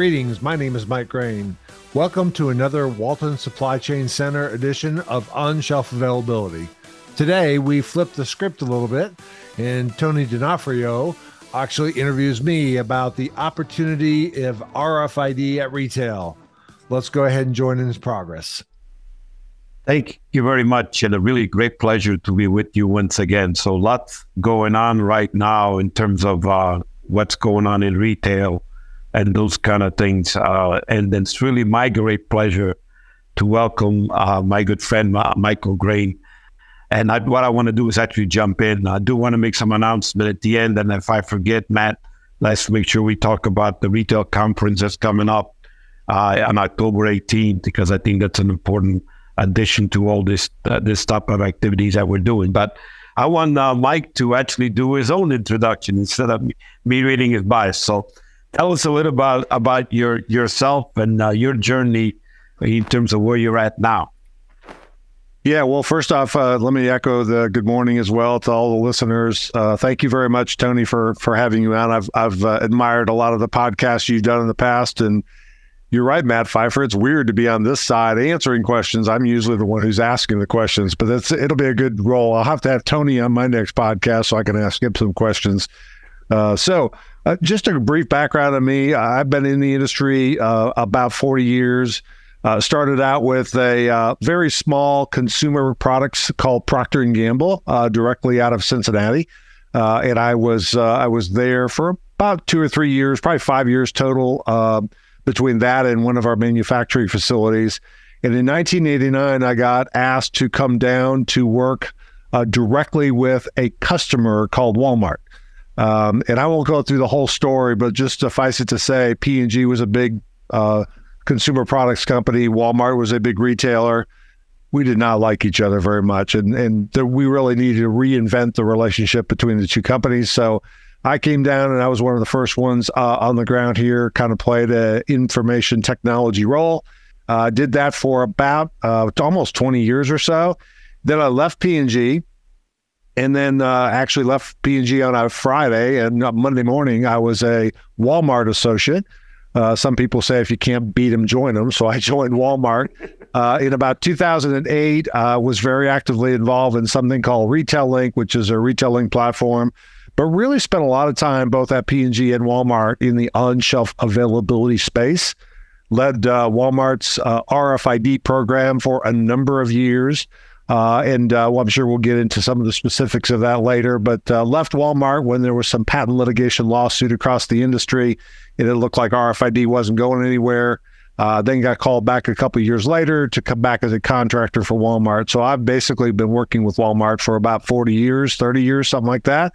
Greetings, my name is Mike Graen. Welcome to another Walton Supply Chain Center edition of On Shelf Availability. Today, we flip the script a little bit, and Tony D'Onofrio actually interviews me about the opportunity of RFID at retail. Let's go ahead and join in his progress. Thank you very much, and a really great pleasure to be with you once again. So, lots going on right now in terms of uh, what's going on in retail and those kind of things. Uh, and it's really my great pleasure to welcome uh, my good friend Michael Graen. And I, what I want to do is actually jump in. I do want to make some announcement at the end, and if I forget, Matt, let's make sure we talk about the retail conference that's coming up uh, on October 18th because I think that's an important addition to all this uh, this type of activities that we're doing. But I want uh, Mike to actually do his own introduction instead of me, me reading his bio. So tell us a little about about your yourself and uh, your journey in terms of where you're at now. Yeah, well, first off, uh, let me echo the good morning as well to all the listeners. Uh, thank you very much, Tony, for for having you on. I've I've uh, admired a lot of the podcasts you've done in the past, and you're right, Matt Pfeiffer. It's weird to be on this side answering questions. I'm usually the one who's asking the questions, but it's it'll be a good role. I'll have to have Tony on my next podcast so I can ask him some questions. Uh, so uh, just a brief background on me. I've been in the industry uh, about 40 years. Uh, started out with a uh, very small consumer products called Procter and Gamble, uh, directly out of Cincinnati, uh, and I was I was there for about two or three years, probably five years total between that and one of our manufacturing facilities. And in 1989, I got asked to come down to work directly with a customer called Walmart. Um, and I won't go through the whole story, but just suffice it to say, P&G was a big uh, consumer products company. Walmart was a big retailer. We did not like each other very much, and and the, we really needed to reinvent the relationship between the two companies. So I came down, and I was one of the first ones uh, on the ground here. Kind of played a information technology role. Uh, did that for about uh, almost 20 years or so. Then I left P&G and then uh, actually left P&G on a Friday, and uh, Monday morning I was a Walmart associate. Uh, some people say if you can't beat them, join them. So I joined Walmart uh, in about 2008. I uh, was very actively involved in something called Retail Link, which is a retailing platform, but really spent a lot of time both at P&G and Walmart in the on-shelf availability space. Led uh, Walmart's RFID program for a number of years. Uh, and uh, well, I'm sure we'll get into some of the specifics of that later. But uh, left Walmart when there was some patent litigation lawsuit across the industry, and it looked like RFID wasn't going anywhere. Uh, then got called back a couple years later to come back as a contractor for Walmart. So I've basically been working with Walmart for about 40 years, 30 years, something like that.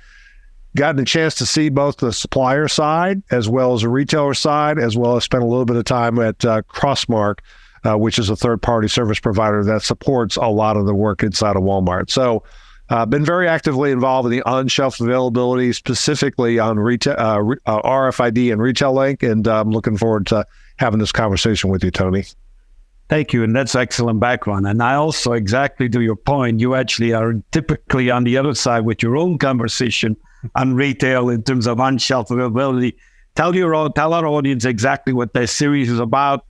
Gotten a chance to see both the supplier side as well as the retailer side, as well as spent a little bit of time at uh, Crossmark uh, which is a third party service provider that supports a lot of the work inside of Walmart. So, uh, been very actively involved in the on shelf availability, specifically on retail, uh, uh RFID and Retail Link. And uh, I'm looking forward to having this conversation with you, Tony. Thank you. And that's excellent background. And I also, exactly to your point, you actually are typically on the other side with your own conversation on retail in terms of on shelf availability. Tell your tell our audience exactly what this series is about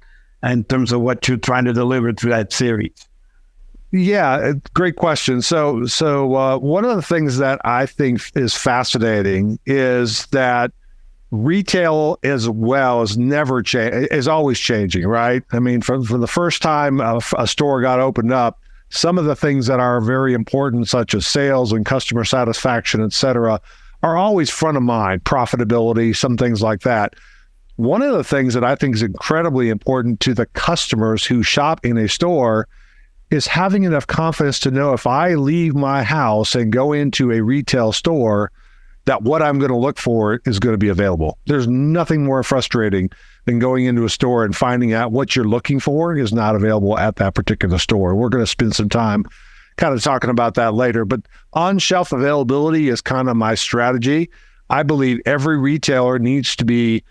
in terms of what you're trying to deliver through that series? Yeah, great question. So, so uh, one of the things that I think is fascinating is that retail as well is never change is always changing, right? I mean, from from the first time a, a store got opened up, some of the things that are very important, such as sales and customer satisfaction, et cetera, are always front of mind. Profitability, some things like that. One of the things that I think is incredibly important to the customers who shop in a store is having enough confidence to know if I leave my house and go into a retail store, that what I'm going to look for is going to be available. There's nothing more frustrating than going into a store and finding out what you're looking for is not available at that particular store. We're going to spend some time kind of talking about that later, but on shelf availability is kind of my strategy. I believe every retailer needs to be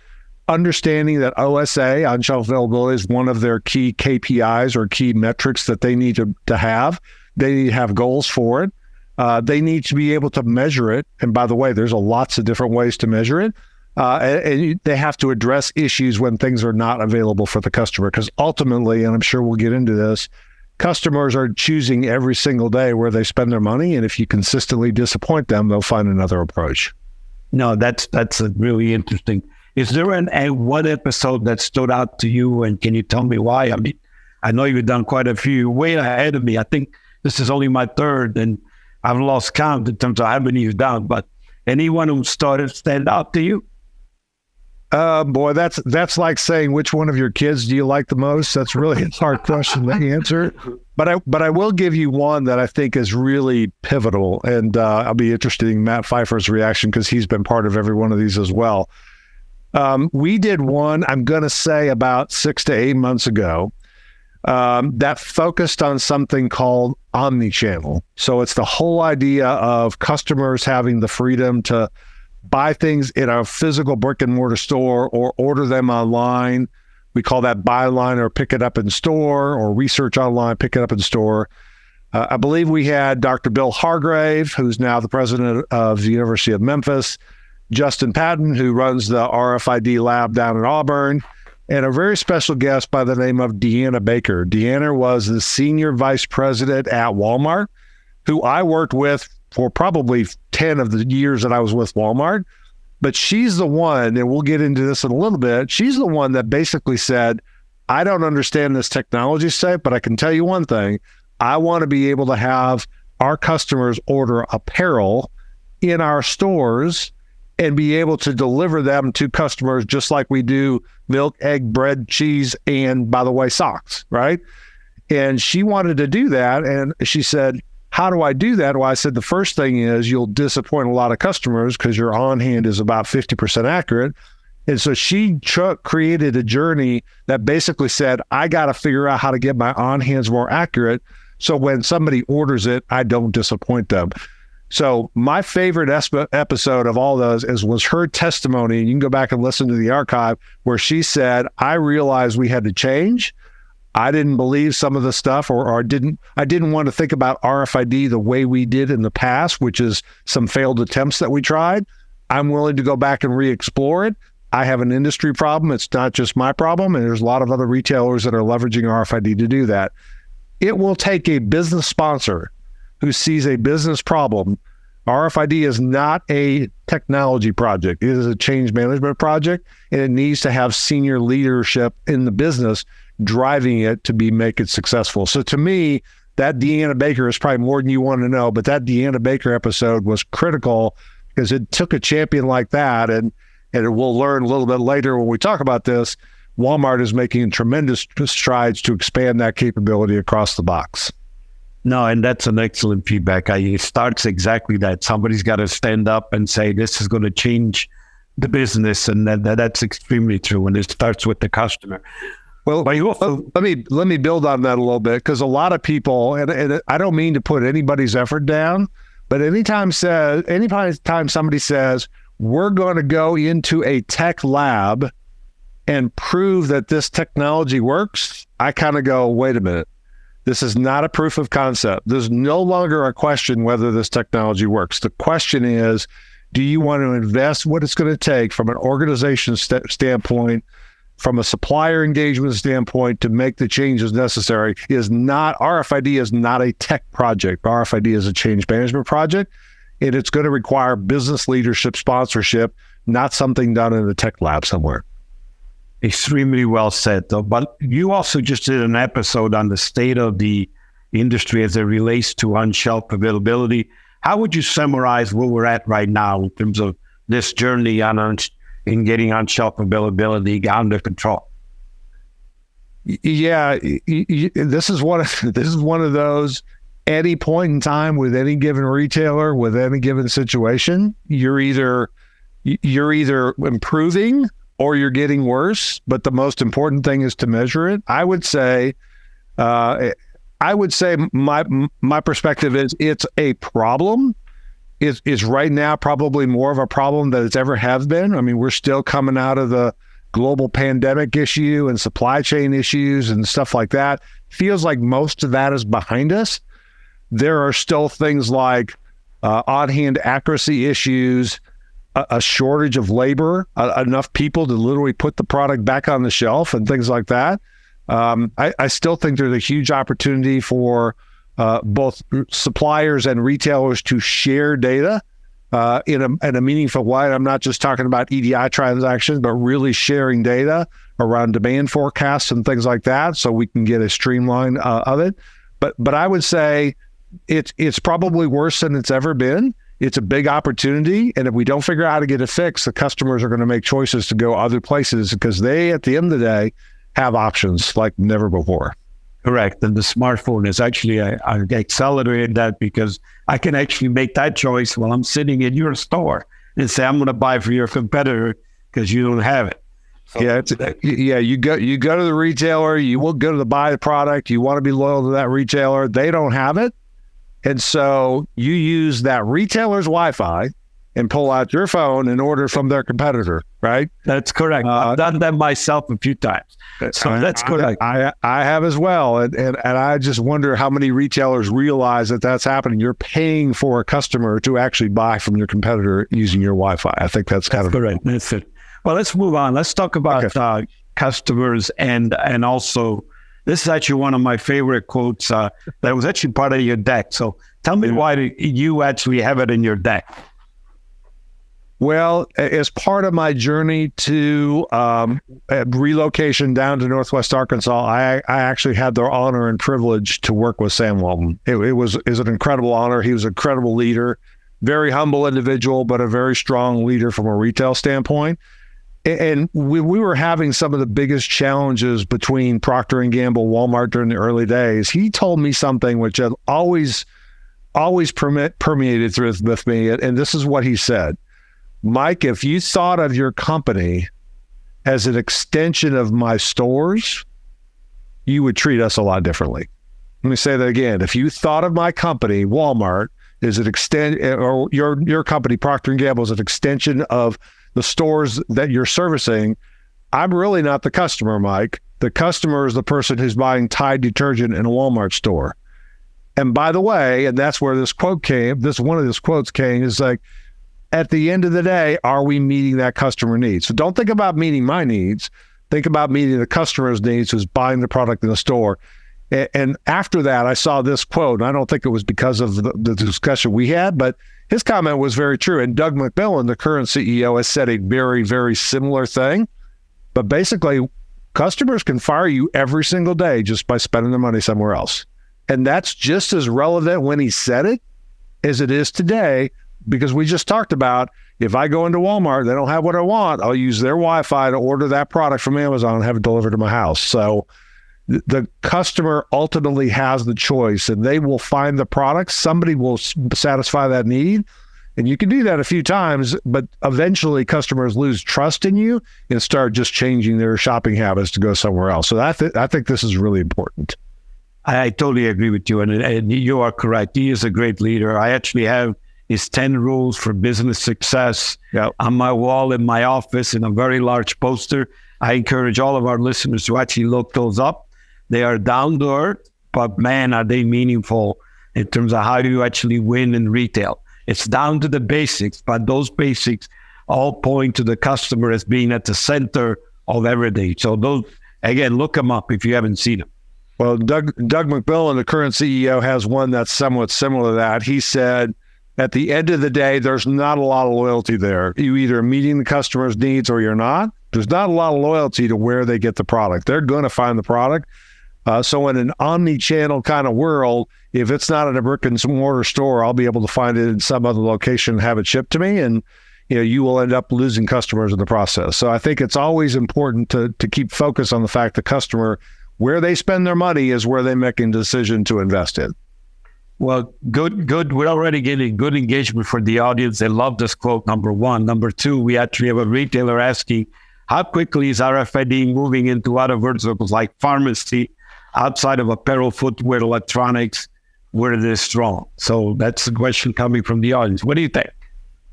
understanding that OSA, on shelf availability, is one of their key KPIs or key metrics that they need to, to have. They need to have goals for it. Uh, they need to be able to measure it. And by the way, there's a lots of different ways to measure it. Uh, and, and, they have to address issues when things are not available for the customer. Because ultimately, and I'm sure we'll get into this, customers are choosing every single day where they spend their money. And if you consistently disappoint them, they'll find another approach. No, that's that's a really interesting. Is there an a one episode that stood out to you, and can you tell me why? I mean, I know you've done quite a few, way ahead of me. I think this is only my third, and I've lost count in terms of how many you've done. But anyone who started stand out to you? Uh, boy, that's that's like saying which one of your kids do you like the most. That's really a hard question to answer. But I but I will give you one that I think is really pivotal, and uh, I'll be interested in Matt Pfeiffer's reaction because he's been part of every one of these as well. Um, we did one. I'm going to say about six to eight months ago. Um, that focused on something called omni-channel. So it's the whole idea of customers having the freedom to buy things in a physical brick and mortar store or order them online. We call that buy online or pick it up in store or research online, pick it up in store. Uh, I believe we had Dr. Bill Hardgrave, who's now the president of the University of Memphis, Justin Patton, who runs the RFID lab down in Auburn, and a very special guest by the name of Deanna Baker. Deanna was the senior vice president at Walmart, who I worked with for probably 10 of the years that I was with Walmart. But she's the one, and we'll get into this in a little bit. She's the one that basically said, I don't understand this technology set, but I can tell you one thing. I want to be able to have our customers order apparel in our stores and be able to deliver them to customers just like we do milk, egg, bread, cheese, and by the way, socks, right? And she wanted to do that. And she said, how do I do that? Well, I said the first thing is you'll disappoint a lot of customers because your on hand is about 50% accurate. And so she created a journey that basically said, I got to figure out how to get my on hands more accurate. So when somebody orders it, I don't disappoint them. So my favorite esp- episode of all those is was her testimony. You can go back and listen to the archive where she said, I realized we had to change. I didn't believe some of the stuff or, or didn't I didn't want to think about RFID the way we did in the past, which is some failed attempts that we tried. I'm willing to go back and re-explore it. I have an industry problem. It's not just my problem. And there's a lot of other retailers that are leveraging RFID to do that. It will take a business sponsor who sees a business problem. RFID is not a technology project. It is a change management project, and it needs to have senior leadership in the business driving it to be make it successful. So to me, that Deanna Baker is probably more than you want to know, but that Deanna Baker episode was critical because it took a champion like that, and and we'll learn a little bit later when we talk about this. Walmart is making tremendous strides to expand that capability across the box. No, and that's an excellent feedback. I, it starts exactly that. Somebody's got to stand up and say, "This is going to change the business," and that, that, that's extremely true. And it starts with the customer. Well, uh, let me let me build on that a little bit because a lot of people, and, and I don't mean to put anybody's effort down, but anytime says anytime somebody says we're going to go into a tech lab and prove that this technology works, I kind of go, wait a minute. This is not a proof of concept. There's no longer a question whether this technology works. The question is, do you want to invest what it's going to take from an organization st- standpoint from a supplier engagement standpoint to make the changes necessary is not RFID is not a tech project. RFID is a change management project, and it's going to require business leadership sponsorship, not something done in a tech lab somewhere. Extremely well said, though. But you also just did an episode on the state of the industry as it relates to on shelf availability. How would you summarize where we're at right now in terms of this journey on in getting on shelf availability under control. Yeah, this is one of this is one of those any point in time with any given retailer with any given situation, you're either you're either improving or you're getting worse. But the most important thing is to measure it. I would say, uh, I would say my my perspective is it's a problem is is right now probably more of a problem than it's ever have been. I mean, we're still coming out of the global pandemic issue and supply chain issues and stuff like that. Feels like most of that is behind us. There are still things like uh, on-hand accuracy issues, a, a shortage of labor, enough people to literally put the product back on the shelf and things like that. Um, I, I, still think there's a huge opportunity for uh, both suppliers and retailers to share data uh, in, a, in a meaningful way. I'm not just talking about EDI transactions, but really sharing data around demand forecasts and things like that, so we can get a streamline uh, of it. But but I would say it's it's probably worse than it's ever been. It's a big opportunity, and if we don't figure out how to get it fixed, the customers are going to make choices to go other places because they, at the end of the day, have options like never before. Correct. And the smartphone is actually, I, I accelerated that because I can actually make that choice while I'm sitting in your store and say, I'm going to buy for your competitor because you don't have it. So yeah, it's, yeah. You go, you go to the retailer. You will go to the buy the product. You want to be loyal to that retailer. They don't have it, and so you use that retailer's Wi-Fi and pull out your phone and order from their competitor, right? That's correct. Uh, I've done that myself a few times. So I, that's correct. I, I have as well. And, and, and I just wonder how many retailers realize that that's happening. You're paying for a customer to actually buy from your competitor using your Wi Fi. I think that's kind that's of correct. That's it. Well, let's move on. Let's talk about okay. uh, customers and, and also, this is actually one of my favorite quotes uh, that was actually part of your deck. So tell me yeah. why you actually have it in your deck. Well, as part of my journey to um, relocation down to Northwest Arkansas, I, I actually had the honor and privilege to work with Sam Walton. It, it was is an incredible honor. He was an incredible leader, very humble individual, but a very strong leader from a retail standpoint. And we, we were having some of the biggest challenges between Procter and Gamble, Walmart during the early days. He told me something which had always, always permit, permeated through with me, and this is what he said Mike, if you thought of your company as an extension of my stores, you would treat us a lot differently. Let me say that again. If you thought of my company, Walmart, as an extent, or your your company, Procter and Gamble, is an extension of the stores that you're servicing, I'm really not the customer, Mike. The customer is the person who's buying Tide detergent in a Walmart store. And by the way, and that's where this quote came. This one of these quotes came is like, at the end of the day, are we meeting that customer need? So don't think about meeting my needs. Think about meeting the customer's needs who's buying the product in the store. And after that, I saw this quote. And I don't think it was because of the discussion we had, but his comment was very true. And Doug McMillon, the current CEO, has said a very, very similar thing. But basically, customers can fire you every single day just by spending their money somewhere else. And that's just as relevant when he said it as it is today because we just talked about if I go into Walmart, they don't have what I want, I'll use their Wi Fi to order that product from Amazon and have it delivered to my house. So the customer ultimately has the choice and they will find the product. Somebody will satisfy that need. And you can do that a few times, but eventually customers lose trust in you and start just changing their shopping habits to go somewhere else. So I, th- I think this is really important. I, I totally agree with you. And, and you are correct. He is a great leader. I actually have his 10 rules for business success yep. on my wall in my office in a very large poster. I encourage all of our listeners to actually look those up. They are down to earth, but man, are they meaningful in terms of how do you actually win in retail. It's down to the basics, but those basics all point to the customer as being at the center of everything. So those again, look them up if you haven't seen them. Well, Doug Doug McMillon, the current CEO, has one that's somewhat similar to that. He said at the end of the day, there's not a lot of loyalty there. You either meeting the customer's needs or you're not. There's not a lot of loyalty to where they get the product. They're going to find the product. Uh, so in an omni-channel kind of world, if it's not in a brick and mortar store, I'll be able to find it in some other location and have it shipped to me, and you know you will end up losing customers in the process. So I think it's always important to to keep focus on the fact the customer where they spend their money is where they make a decision to invest in. Well, good, good. We're already getting good engagement for the audience. They love this quote, number one. Number two, we actually have a retailer asking, how quickly is RFID moving into other verticals like pharmacy, outside of apparel, footwear, electronics, where is strong? So that's the question coming from the audience. What do you think?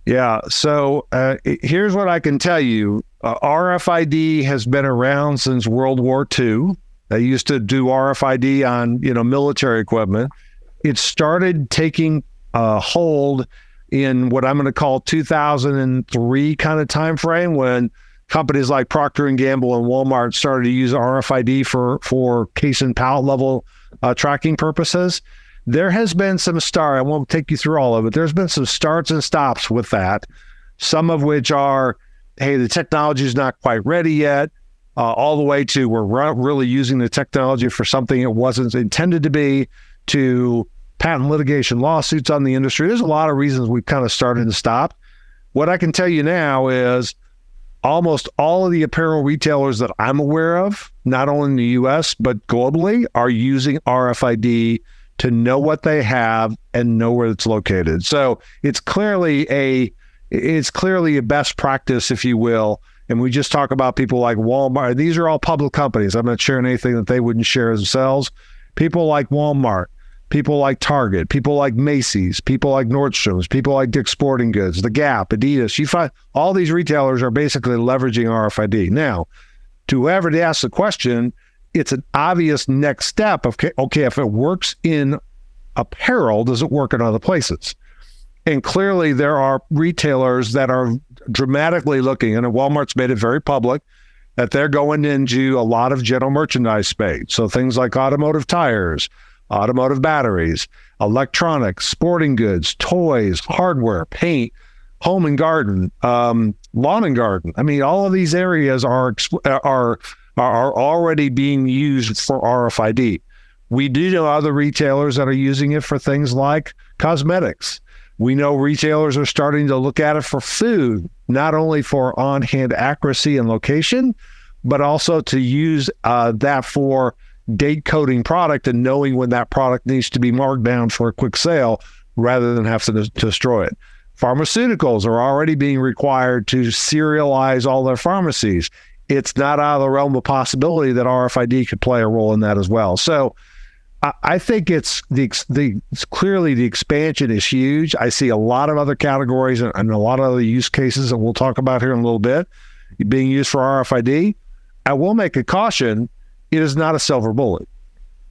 Yeah. So uh, here's what I can tell you uh, RFID has been around since World War II. They used to do RFID on, you know, military equipment it started taking uh, hold in what I'm going to call 2003 kind of time frame when companies like Procter and Gamble and Walmart started to use RFID for for case and pallet level uh, tracking purposes. There has been some start. I won't take you through all of it. There's been some starts and stops with that. Some of which are, hey, the technology is not quite ready yet. Uh, all the way to we're re- really using the technology for something it wasn't intended to be. To patent litigation lawsuits on the industry. There's a lot of reasons we've kind of started to stop. What I can tell you now is almost all of the apparel retailers that I'm aware of, not only in the US, but globally, are using RFID to know what they have and know where it's located. So it's clearly a it's clearly a best practice, if you will. And we just talk about people like Walmart. These are all public companies. I'm not sharing anything that they wouldn't share themselves. People like Walmart, people like Target, people like Macy's, people like Nordstrom's, people like Dick's Sporting Goods, The Gap, Adidas. You find all these retailers are basically leveraging RFID. Now, to whoever asks the question, it's an obvious next step of okay, if it works in apparel, does it work in other places? And clearly, there are retailers that are dramatically looking, and Walmart's made it very public that they're going into a lot of general merchandise space. So things like automotive tires, automotive batteries, electronics, sporting goods, toys, hardware, paint, home and garden, um, lawn and garden. I mean, all of these areas are are are already being used for RFID. We do know other retailers that are using it for things like cosmetics. We know retailers are starting to look at it for food, not only for on hand accuracy and location, but also to use uh, that for date coding product and knowing when that product needs to be marked down for a quick sale rather than have to, destroy it. Pharmaceuticals are already being required to serialize all their pharmacies. It's not out of the realm of possibility that RFID could play a role in that as well. So I, I think it's the the it's clearly the expansion is huge. I see a lot of other categories and, and a lot of other use cases that we'll talk about here in a little bit being used for RFID. I will make a caution it is not a silver bullet.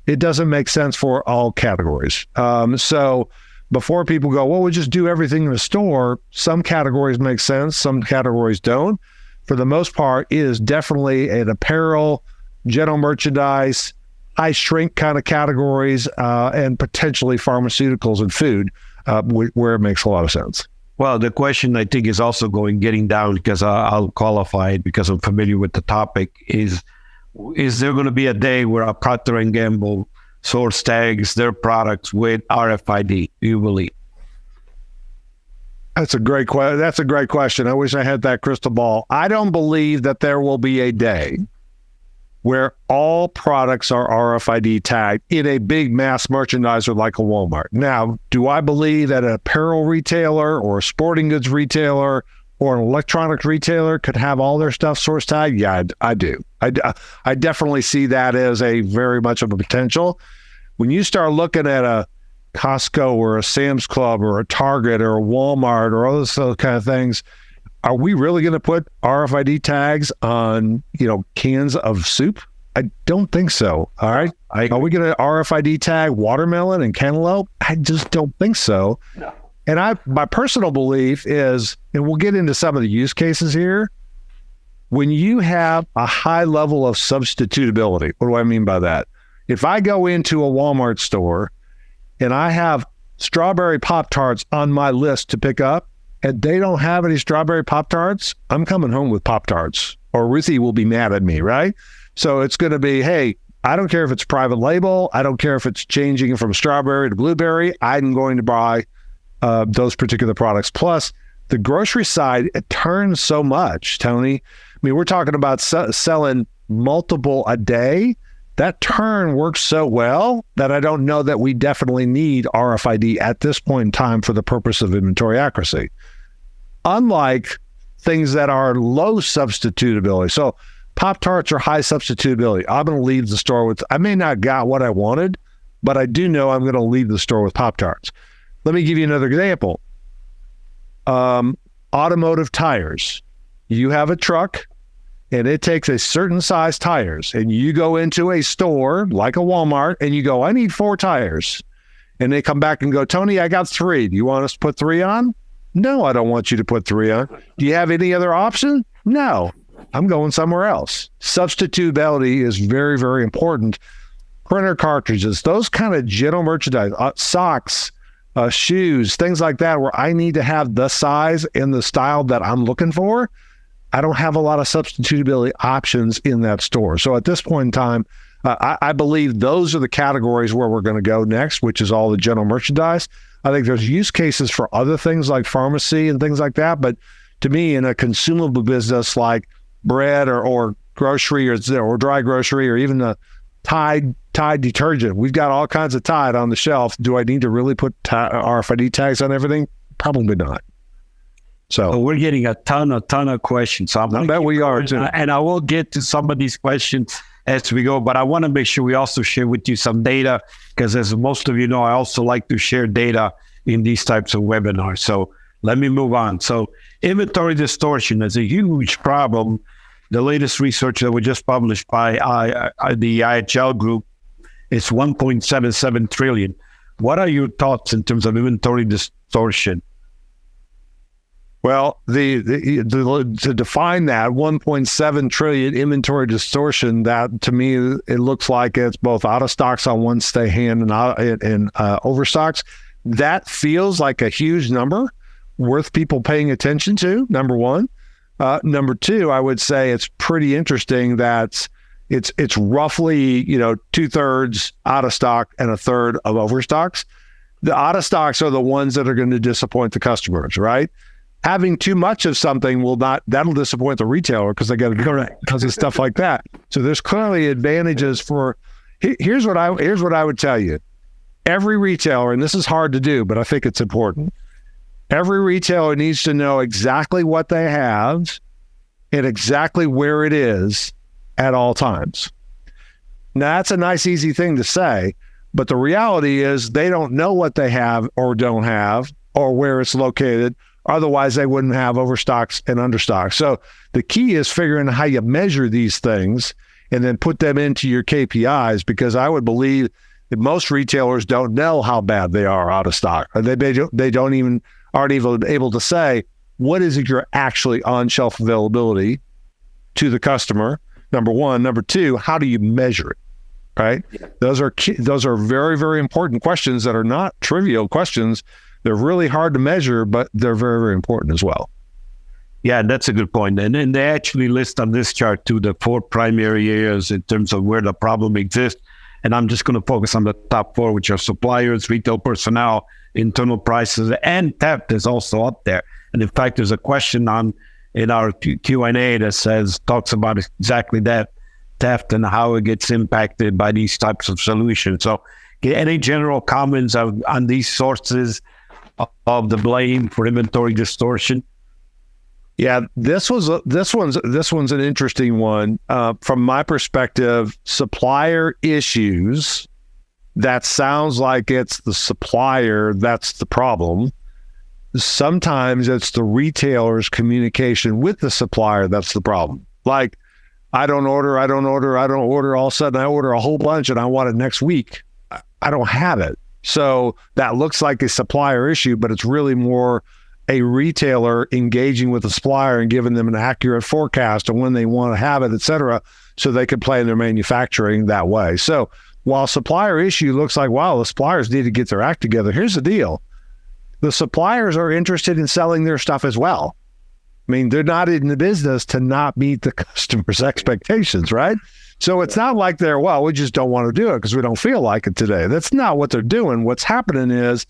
It doesn't make sense for all categories. Um, so before people go, well, we just do everything in the store, some categories make sense, some categories don't. For the most part, it is definitely an apparel, general merchandise, high shrink kind of categories, uh, and potentially pharmaceuticals and food, uh, where it makes a lot of sense. Well, the question I think is also going getting down because I'll qualify it because I'm familiar with the topic is is there going to be a day where a Procter and Gamble source tags their products with RFID? Do you believe? That's a great question. That's a great question. I wish I had that crystal ball. I don't believe that there will be a day where all products are RFID tagged in a big mass merchandiser like a Walmart. Now, do I believe that an apparel retailer or a sporting goods retailer or an electronics retailer could have all their stuff source tagged? Yeah, I, I do. I, I definitely see that as a very much of a potential. When you start looking at a Costco or a Sam's Club or a Target or a Walmart or all those kind of things, are we really going to put RFID tags on you know cans of soup? I don't think so. All right, I, are we going to RFID tag watermelon and cantaloupe? I just don't think so. No. And I, my personal belief is, and we'll get into some of the use cases here. When you have a high level of substitutability, what do I mean by that? If I go into a Walmart store and I have strawberry Pop Tarts on my list to pick up, and they don't have any strawberry Pop Tarts, I'm coming home with Pop Tarts, or Ruthie will be mad at me, right? So it's going to be, hey, I don't care if it's private label. I don't care if it's changing from strawberry to blueberry. I'm going to buy uh, those particular products. Plus, the grocery side it turns so much, Tony. I mean, we're talking about s- selling multiple a day. That turn works so well that I don't know that we definitely need RFID at this point in time for the purpose of inventory accuracy. Unlike things that are low substitutability. So Pop Tarts are high substitutability. I'm going to leave the store with, I may not got what I wanted, but I do know I'm going to leave the store with Pop Tarts. Let me give you another example. Um, automotive tires. You have a truck and it takes a certain size tires, and you go into a store like a Walmart and you go, I need four tires. And they come back and go, Tony, I got three. Do you want us to put three on? No, I don't want you to put three on. Do you have any other option? No, I'm going somewhere else. Substitutability is very, very important. Printer cartridges, those kind of general merchandise, uh, socks, uh, shoes, things like that, where I need to have the size and the style that I'm looking for. I don't have a lot of substitutability options in that store. So at this point in time, uh, I, I, believe those are the categories where we're going to go next, which is all the general merchandise. I think there's use cases for other things like pharmacy and things like that. But to me, in a consumable business like bread or, or grocery or, or dry grocery or even the Tide Tide detergent, we've got all kinds of Tide on the shelf. Do I need to really put t- uh, RFID tags on everything? Probably not. So we're getting a ton, a ton of questions. So I'm I bet we are too. And I will get to some of these questions as we go, but I want to make sure we also share with you some data because, as most of you know, I also like to share data in these types of webinars. So let me move on. So inventory distortion is a huge problem. The latest research that was just published by I, I, the IHL group is 1.77 trillion. What are your thoughts in terms of inventory distortion? Well, the, the, the, to define that 1.7 trillion inventory distortion, that to me it looks like it's both out of stocks on one stay hand and out, and uh, overstocks. That feels like a huge number, worth people paying attention to. Number one, uh, number two, I would say it's pretty interesting that it's it's roughly you know two thirds out of stock and a third of overstocks. The out of stocks are the ones that are going to disappoint the customers, right? having too much of something will not that'll disappoint the retailer because they got to correct because of stuff like that. So there's clearly advantages for. Here's what I here's what I would tell you. Every retailer, and this is hard to do, but I think it's important. Every retailer needs to know exactly what they have and exactly where it is at all times. Now that's a nice, easy thing to say, but the reality is they don't know what they have or don't have or where it's located Otherwise, they wouldn't have overstocks and understocks. So the key is figuring how you measure these things and then put them into your KPIs because I would believe that most retailers don't know how bad they are out of stock. They, they, don't, they don't even aren't even able to say what is it your actually on shelf availability to the customer. Number one, number two, how do you measure it? Right? Yeah. Those are key, those are very very important questions that are not trivial questions they're really hard to measure, but they're very, very important as well. Yeah, that's a good point. And then they actually list on this chart too the four primary areas in terms of where the problem exists. And I'm just going to focus on the top four, which are suppliers, retail personnel, internal prices, and theft is also up there. And in fact, there's a question on in our Q and A that says talks about exactly that theft and how it gets impacted by these types of solutions. So, any general comments of, on these sources of the blame for inventory distortion? Yeah, this was this one's this one's an interesting one uh, from my perspective. Supplier issues. That sounds like it's the supplier that's the problem. Sometimes it's the retailer's communication with the supplier that's the problem. Like, I don't order, I don't order, I don't order. All of a sudden, I order a whole bunch and I want it next week. I don't have it. So that looks like a supplier issue, but it's really more a retailer engaging with the supplier and giving them an accurate forecast of when they want to have it, et cetera, so they can plan their manufacturing that way. So while supplier issue looks like, wow, the suppliers need to get their act together, here's the deal. The suppliers are interested in selling their stuff as well. I mean, they're not in the business to not meet the customer's expectations, right? So it's not like they're, well, we just don't want to do it because we don't feel like it today. That's not what they're doing. What's happening is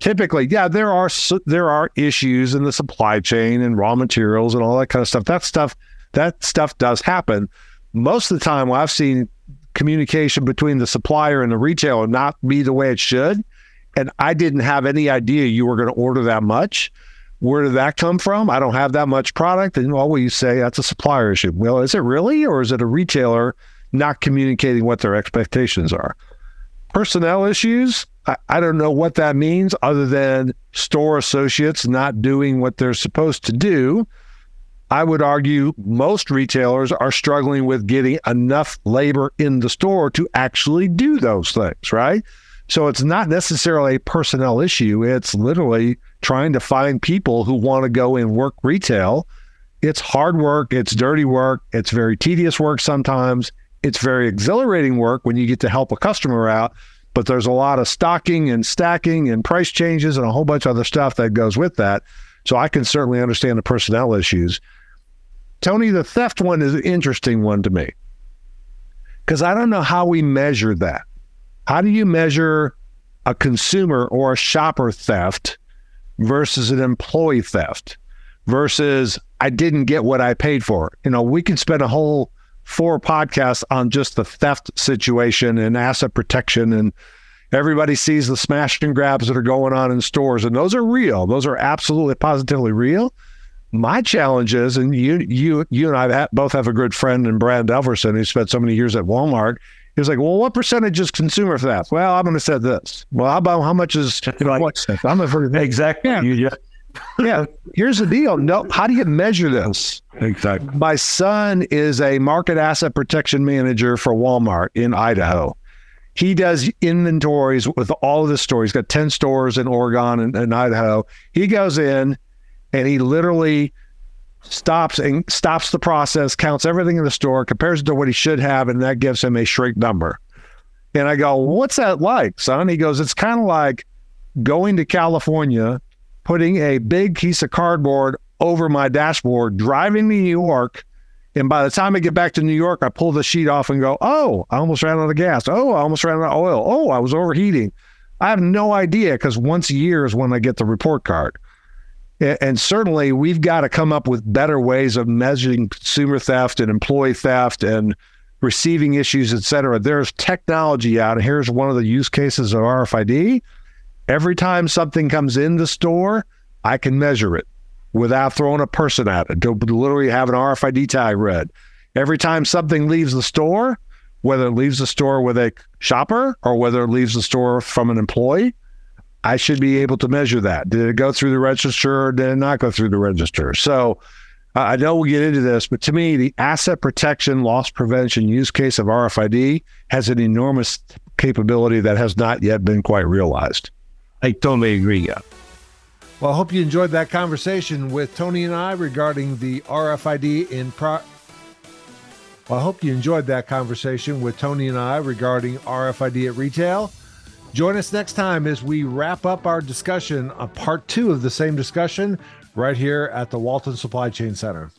typically, yeah, there are there are issues in the supply chain and raw materials and all that kind of stuff. That stuff that stuff does happen. Most of the time, I've seen communication between the supplier and the retailer not be the way it should. And I didn't have any idea you were going to order that much. Where did that come from? I don't have that much product. And well, you say that's a supplier issue. Well, is it really? Or is it a retailer not communicating what their expectations are. Personnel issues, I, I don't know what that means other than store associates not doing what they're supposed to do. I would argue most retailers are struggling with getting enough labor in the store to actually do those things, right? So it's not necessarily a personnel issue. It's literally trying to find people who want to go and work retail. It's hard work, it's dirty work, it's very tedious work sometimes. It's very exhilarating work when you get to help a customer out, but there's a lot of stocking and stacking and price changes and a whole bunch of other stuff that goes with that. So I can certainly understand the personnel issues. Tony, the theft one is an interesting one to me because I don't know how we measure that. How do you measure a consumer or a shopper theft versus an employee theft versus I didn't get what I paid for? You know, we can spend a whole four podcasts on just the theft situation and asset protection and everybody sees the smash and grabs that are going on in stores and those are real. Those are absolutely positively real. My challenge is, and you, you, you and I both have a good friend in Brad Elverson who spent so many years at Walmart. He was like, "Well, what percentage is consumer theft?" Well, I'm going to say this. Well, how about how much is like? I'm a exactly. Yeah. You, yeah. Here's the deal. No, how do you measure this? Exactly. My son is a market asset protection manager for Walmart in Idaho. He does inventories with all of the stores. He's got 10 stores in Oregon and, and Idaho. He goes in and he literally stops and stops the process, counts everything in the store, compares it to what he should have, and that gives him a shrink number. And I go, What's that like, son? He goes, It's kind of like going to California, putting a big piece of cardboard over my dashboard, driving to New York. And by the time I get back to New York, I pull the sheet off and go, Oh, I almost ran out of gas. Oh, I almost ran out of oil. Oh, I was overheating. I have no idea because once a year is when I get the report card. And certainly, we've got to come up with better ways of measuring consumer theft and employee theft and receiving issues, et cetera. There's technology out. And here's one of the use cases of RFID. Every time something comes in the store, I can measure it without throwing a person at it. To literally have an RFID tag read. Every time something leaves the store, whether it leaves the store with a shopper or whether it leaves the store from an employee, I should be able to measure that. Did it go through the register or did it not go through the register? So uh, I know we'll get into this, but to me, the asset protection, loss prevention use case of RFID has an enormous capability that has not yet been quite realized. I totally agree. Yeah. Well, I hope you enjoyed that conversation with Tony and I regarding the RFID in pro. Well, I hope you enjoyed that conversation with Tony and I regarding RFID at retail. Join us next time as we wrap up our discussion a part two of the same discussion right here at the Walton Supply Chain Center.